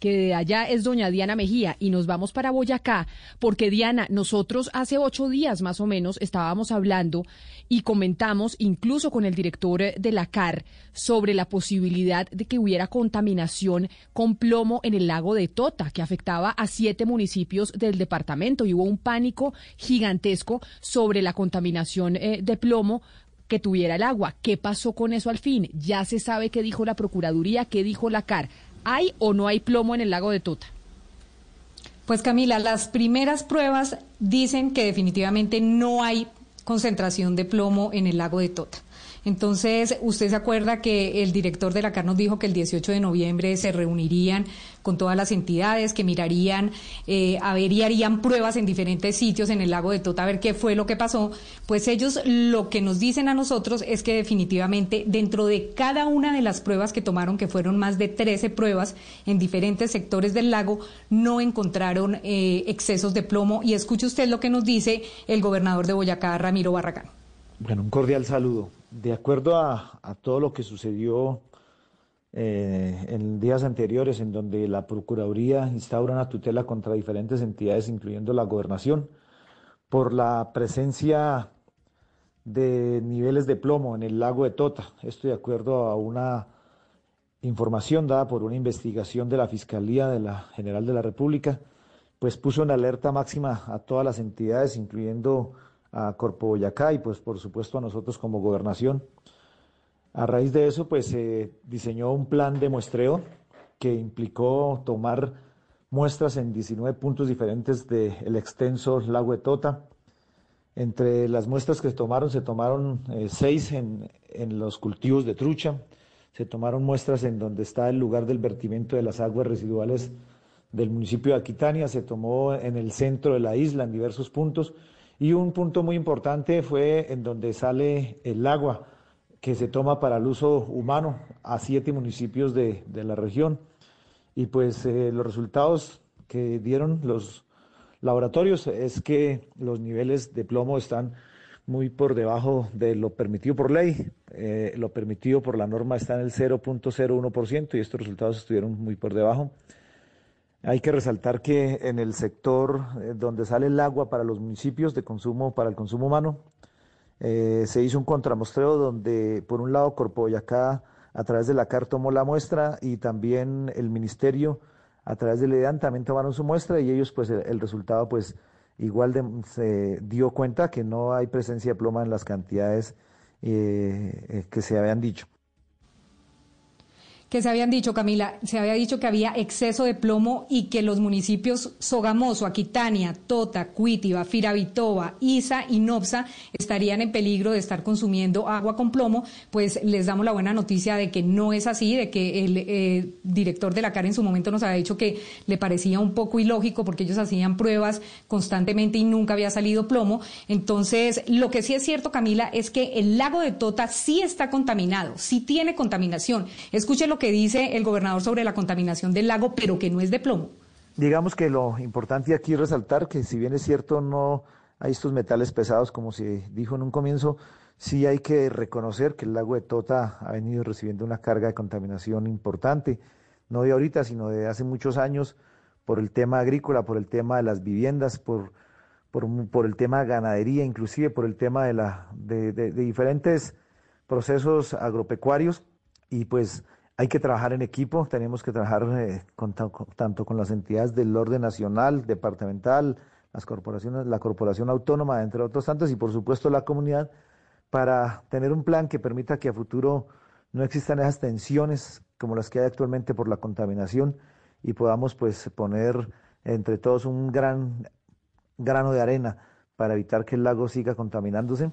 que de allá es doña Diana Mejía y nos vamos para Boyacá porque Diana, nosotros hace ocho días más o menos estábamos hablando y comentamos incluso con el director de la CAR sobre la posibilidad de que hubiera contaminación con plomo en el lago de Tota que afectaba a siete municipios del departamento y hubo un pánico gigantesco sobre la contaminación eh, de plomo que tuviera el agua. ¿Qué pasó con eso al fin? Ya se sabe qué dijo la Procuraduría, qué dijo la CAR. ¿Hay o no hay plomo en el lago de Tota? Pues Camila, las primeras pruebas dicen que definitivamente no hay concentración de plomo en el lago de Tota. Entonces, usted se acuerda que el director de la CAR nos dijo que el 18 de noviembre se reunirían con todas las entidades, que mirarían, eh, a ver y harían pruebas en diferentes sitios en el lago de Tota, a ver qué fue lo que pasó. Pues ellos lo que nos dicen a nosotros es que definitivamente dentro de cada una de las pruebas que tomaron, que fueron más de 13 pruebas en diferentes sectores del lago, no encontraron eh, excesos de plomo. Y escuche usted lo que nos dice el gobernador de Boyacá, Ramiro Barragán. Bueno, un cordial saludo. De acuerdo a, todo lo que sucedió eh, en días anteriores, en donde la Procuraduría instaura una tutela contra diferentes entidades, incluyendo la gobernación, por la presencia de niveles de plomo en el lago de Tota. Esto de acuerdo a una información dada por una investigación de la Fiscalía de la General de la República, pues puso en alerta máxima a todas las entidades, incluyendo a Corpo Boyacá y pues por supuesto a nosotros como gobernación. A raíz de eso pues se diseñó un plan de muestreo que implicó tomar muestras en 19 puntos diferentes del extenso lago de Tota. Entre las muestras que se tomaron, se tomaron eh, seis en, en los cultivos de trucha, se tomaron muestras en donde está el lugar del vertimiento de las aguas residuales del municipio de Aquitania, se tomó en el centro de la isla en diversos puntos y un punto muy importante fue en donde sale el agua que se toma para el uso humano a siete municipios de, la región. Y pues eh, los resultados que dieron los laboratorios es que los niveles de plomo están muy por debajo de lo permitido por ley. Eh, lo permitido por la norma está en el 0.01% y estos resultados estuvieron muy por debajo. Hay que resaltar que en el sector eh, donde sale el agua para los municipios de consumo, para el consumo humano, eh, se hizo un contramostreo donde, por un lado, Corpo Boyacá, a través de la CAR, tomó la muestra y también el Ministerio, a través del EDAN, también tomaron su muestra y ellos, pues, el, resultado, pues, igual se dio cuenta que no hay presencia de ploma en las cantidades eh, que se habían dicho que se habían dicho, Camila, se había dicho que había exceso de plomo y que los municipios Sogamoso, Aquitania, Tota, Cuitiba, Firavitoba, Isa y Nopsa estarían en peligro de estar consumiendo agua con plomo, pues les damos la buena noticia de que no es así, de que el eh, director de la CAR en su momento nos había dicho que le parecía un poco ilógico porque ellos hacían pruebas constantemente y nunca había salido plomo. Entonces, lo que sí es cierto, Camila, es que el lago de Tota sí está contaminado, sí tiene contaminación. Escuche lo que dice el gobernador sobre la contaminación del lago, pero que no es de plomo. Digamos que lo importante aquí es resaltar que si bien es cierto no hay estos metales pesados como se dijo en un comienzo, sí hay que reconocer que el lago de Tota ha venido recibiendo una carga de contaminación importante, no de ahorita, sino de hace muchos años, por el tema agrícola, por el tema de las viviendas, por, por, el tema de ganadería, inclusive por el tema de, la, de diferentes procesos agropecuarios y pues hay que trabajar en equipo, tenemos que trabajar eh, tanto con las entidades del orden nacional, departamental, las corporaciones, la corporación autónoma, entre otros tantos, y por supuesto la comunidad, para tener un plan que permita que a futuro no existan esas tensiones como las que hay actualmente por la contaminación y podamos pues poner entre todos un gran grano de arena para evitar que el lago siga contaminándose.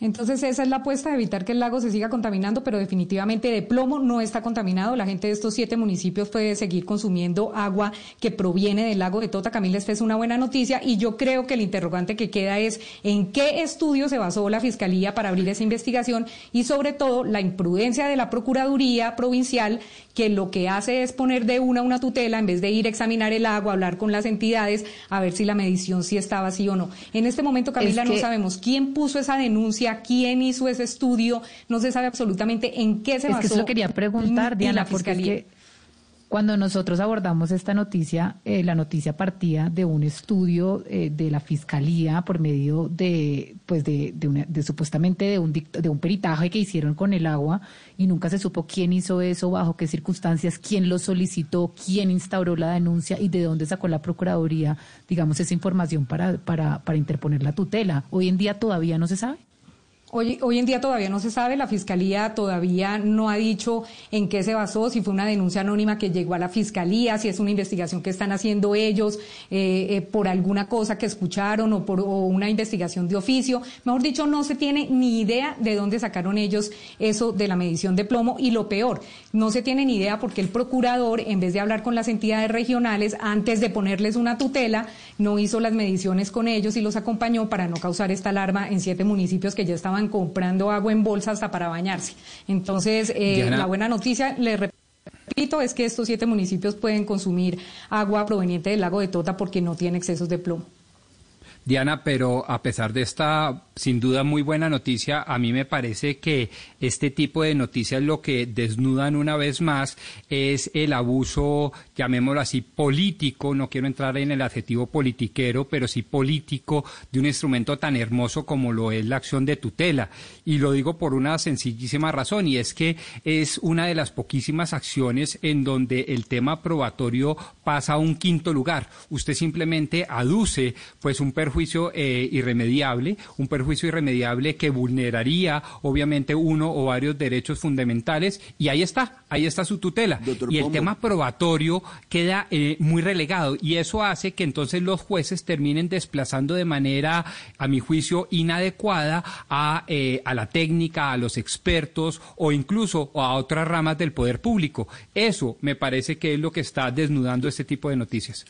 Entonces esa es la apuesta de evitar que el lago se siga contaminando, pero definitivamente de plomo no está contaminado. La gente de estos siete municipios puede seguir consumiendo agua que proviene del lago de Tota. Camila, esta es una buena noticia y yo creo que el interrogante que queda es en qué estudio se basó la Fiscalía para abrir esa investigación y sobre todo la imprudencia de la Procuraduría Provincial que lo que hace es poner de una una tutela en vez de ir a examinar el agua, hablar con las entidades, a ver si la medición sí estaba así o no. En este momento, Camila, no sabemos quién puso esa denuncia, quién hizo ese estudio, no se sabe absolutamente en qué se basó. Es que eso lo quería preguntar, Diana, porque cuando nosotros abordamos esta noticia, eh, la noticia partía de un estudio eh, de la fiscalía por medio de, pues de, de, supuestamente de un, de un peritaje que hicieron con el agua y nunca se supo quién hizo eso, bajo qué circunstancias, quién lo solicitó, quién instauró la denuncia y de dónde sacó la procuraduría, digamos, esa información para, para, para interponer la tutela. Hoy en día todavía no se sabe. Hoy, hoy en día todavía no se sabe, la Fiscalía todavía no ha dicho en qué se basó, si fue una denuncia anónima que llegó a la Fiscalía, si es una investigación que están haciendo ellos eh, eh, por alguna cosa que escucharon o por una investigación de oficio. Mejor dicho, no se tiene ni idea de dónde sacaron ellos eso de la medición de plomo y lo peor, no se tiene ni idea porque el procurador, en vez de hablar con las entidades regionales, antes de ponerles una tutela, no hizo las mediciones con ellos y los acompañó para no causar esta alarma en siete municipios que ya estaban comprando agua en bolsa hasta para bañarse. Entonces, eh, la buena noticia, le repito, es que estos siete municipios pueden consumir agua proveniente del lago de Tota porque no tiene excesos de plomo. Diana, pero a pesar de esta sin duda muy buena noticia, a mí me parece que este tipo de noticias lo que desnudan una vez más es el abuso, llamémoslo así, político, no quiero entrar en el adjetivo politiquero, pero sí político de un instrumento tan hermoso como lo es la acción de tutela. Y lo digo por una sencillísima razón, y es que es una de las poquísimas acciones en donde el tema probatorio pasa a un quinto lugar. Usted simplemente aduce pues un perjuicio perjuicio eh, irremediable, un perjuicio irremediable que vulneraría obviamente uno o varios derechos fundamentales y ahí está, ahí está su tutela. y el tema probatorio queda eh, muy relegado y eso hace que entonces los jueces terminen desplazando de manera, a mi juicio, inadecuada a, eh, a la técnica, a los expertos o incluso a otras ramas del poder público. Eso me parece que es lo que está desnudando este tipo de noticias.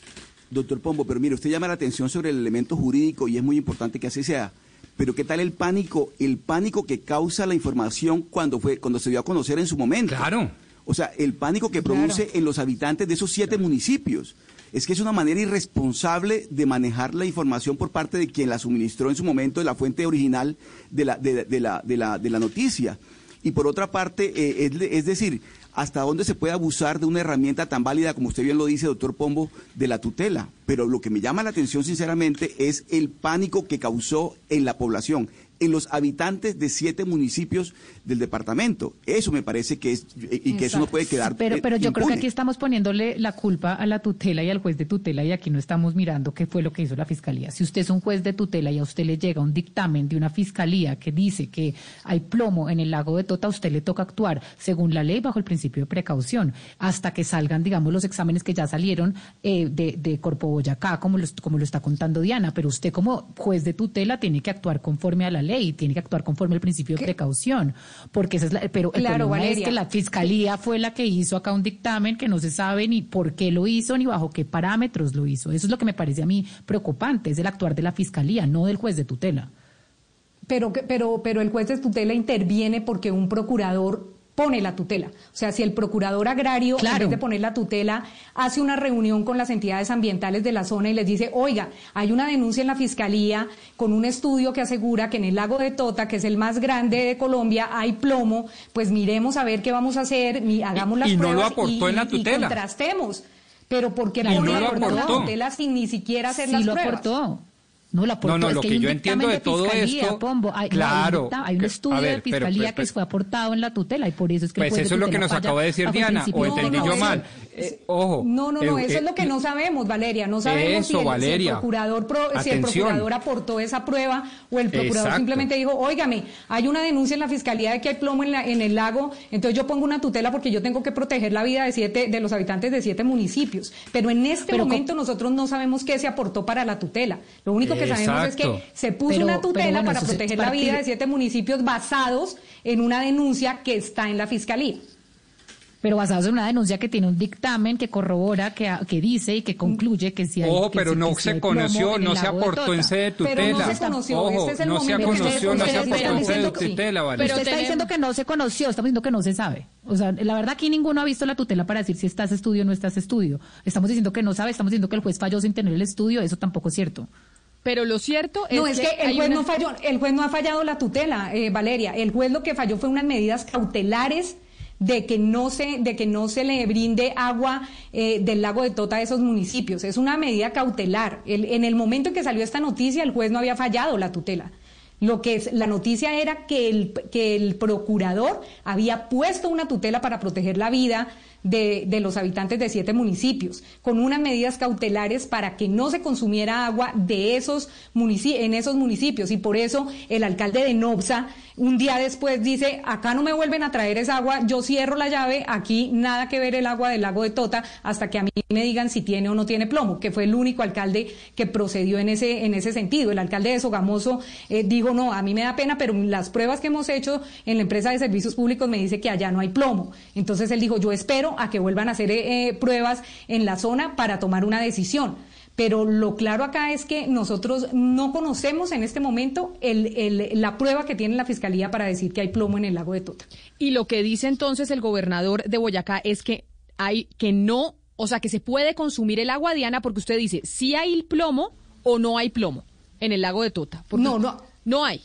Doctor Pombo, pero mire, usted llama la atención sobre el elemento jurídico y es muy importante que así sea. Pero ¿qué tal el pánico? El pánico que causa la información cuando fue cuando se dio a conocer en su momento. Claro. O sea, el pánico que produce en los habitantes de esos siete municipios. Es que es una manera irresponsable de manejar la información por parte de quien la suministró en su momento de la fuente original de la, de, la, de la, de la noticia. Y por otra parte, eh, es decir, hasta dónde se puede abusar de una herramienta tan válida como usted bien lo dice, doctor Pombo, de la tutela. Pero lo que me llama la atención, sinceramente, es el pánico que causó en la población en los habitantes de siete municipios del departamento. Eso me parece que es y que eso no puede quedar. Pero, pero yo creo que aquí estamos poniéndole la culpa a la tutela y al juez de tutela y aquí no estamos mirando qué fue lo que hizo la fiscalía. Si usted es un juez de tutela y a usted le llega un dictamen de una fiscalía que dice que hay plomo en el lago de Tota, a usted le toca actuar según la ley bajo el principio de precaución hasta que salgan, digamos, los exámenes que ya salieron eh, de, de Corpo Boyacá, como lo, como lo está contando Diana. Pero usted como juez de tutela tiene que actuar conforme a la ley, tiene que actuar conforme al principio de precaución, porque esa es la, pero el problema es que la fiscalía fue la que hizo acá un dictamen que no se sabe ni por qué lo hizo ni bajo qué parámetros lo hizo. Eso es lo que me parece a mí preocupante, es el actuar de la fiscalía, no del juez de tutela. Pero, pero, pero el juez de tutela interviene porque un procurador pone la tutela. O sea, si el procurador agrario, en vez de poner la tutela, hace una reunión con las entidades ambientales de la zona y les dice, oiga, hay una denuncia en la fiscalía con un estudio que asegura que en el lago de Tota, que es el más grande de Colombia, hay plomo, pues miremos a ver qué vamos a hacer, hagamos las y pruebas no lo aportó en la tutela. y contrastemos. Pero porque no lo aportó la tutela sin ni siquiera hacer las lo pruebas. Aportó. No, la no, no, lo que, yo entiendo de, todo esto, hay, claro, hay, un, estudio de fiscalía que fue aportado en la tutela y por eso es que pues eso es lo que nos acaba de decir Diana, o entendí yo mal. Eh, ojo. No, no, no, eh, eso es lo que no sabemos, Valeria. No sabemos si, el, procurador si el procurador aportó esa prueba o el procurador simplemente dijo, óigame, hay una denuncia en la fiscalía de que hay plomo en, la, en el lago, entonces yo pongo una tutela porque yo tengo que proteger la vida de siete de los habitantes de siete municipios. Pero en este momento nosotros no sabemos qué se aportó para la tutela. Lo único que que sabemos es que se puso una tutela para proteger la vida de siete municipios basados en una denuncia que está en la fiscalía pero basados en una denuncia que tiene un dictamen que corrobora, que, que dice y que concluye que si hay... Ojo, pero no se conoció, no se aportó en sede de tutela. Pero no se conoció, Ojo, este es el no se conoció, no se aportó en sede de tutela, vale. Pero usted está diciendo que no se conoció, estamos diciendo que no se sabe. O sea, la verdad aquí ninguno ha visto la tutela para decir si estás estudio o no estás estudio. Estamos diciendo que no sabe, estamos diciendo que el juez falló sin tener el estudio, eso tampoco es cierto. Pero lo cierto es, no, es que, el juez no falló, el juez no ha fallado la tutela, eh, Valeria. El juez lo que falló fue unas medidas cautelares de que no se, de que no se le brinde agua eh, del lago de Tota a esos municipios. Es una medida cautelar. en el momento en que salió esta noticia, el juez no había fallado la tutela. Lo que es, la noticia era que el, que el procurador había puesto una tutela para proteger la vida de, los habitantes de siete municipios, con unas medidas cautelares para que no se consumiera agua de esos en esos municipios. Y por eso el alcalde de Nobsa un día después dice, acá no me vuelven a traer esa agua, yo cierro la llave, aquí nada que ver el agua del lago de Tota hasta que a mí me digan si tiene o no tiene plomo, que fue el único alcalde que procedió en ese, en ese sentido. El alcalde de Sogamoso eh, dijo, no, a mí me da pena, pero las pruebas que hemos hecho en la empresa de servicios públicos me dice que allá no hay plomo. Entonces él dijo, yo espero a que vuelvan a hacer eh, eh, pruebas en la zona para tomar una decisión. Pero lo claro acá es que nosotros no conocemos en este momento el, la prueba que tiene la Fiscalía para decir que hay plomo en el lago de Tota. Y lo que dice entonces el gobernador de Boyacá es que hay que no, o sea, que se puede consumir el agua, Diana, porque usted dice, si hay plomo o no hay plomo en el lago de Tota. No, no. No hay.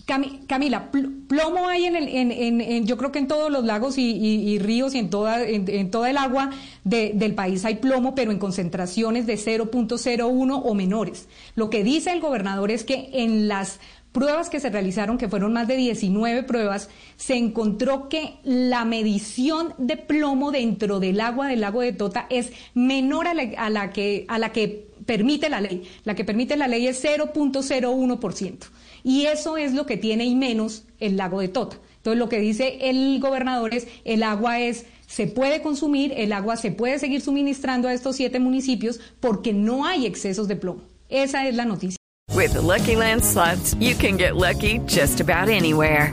Camila, plomo hay en, el, en, yo creo que en todos los lagos y, ríos y en toda, en, toda el agua del país hay plomo, pero en concentraciones de 0.01 o menores. Lo que dice el gobernador es que en las pruebas que se realizaron, que fueron más de 19 pruebas, se encontró que la medición de plomo dentro del agua del lago de Tota es menor a la, que, a la que permite la ley. La que permite la ley es 0.01%. Y eso es lo que tiene y menos el lago de Tota. Entonces lo que dice el gobernador es, el agua es se puede consumir, el agua se puede seguir suministrando a estos siete municipios porque no hay excesos de plomo. Esa es la noticia. With the Lucky Land you can get lucky just about anywhere.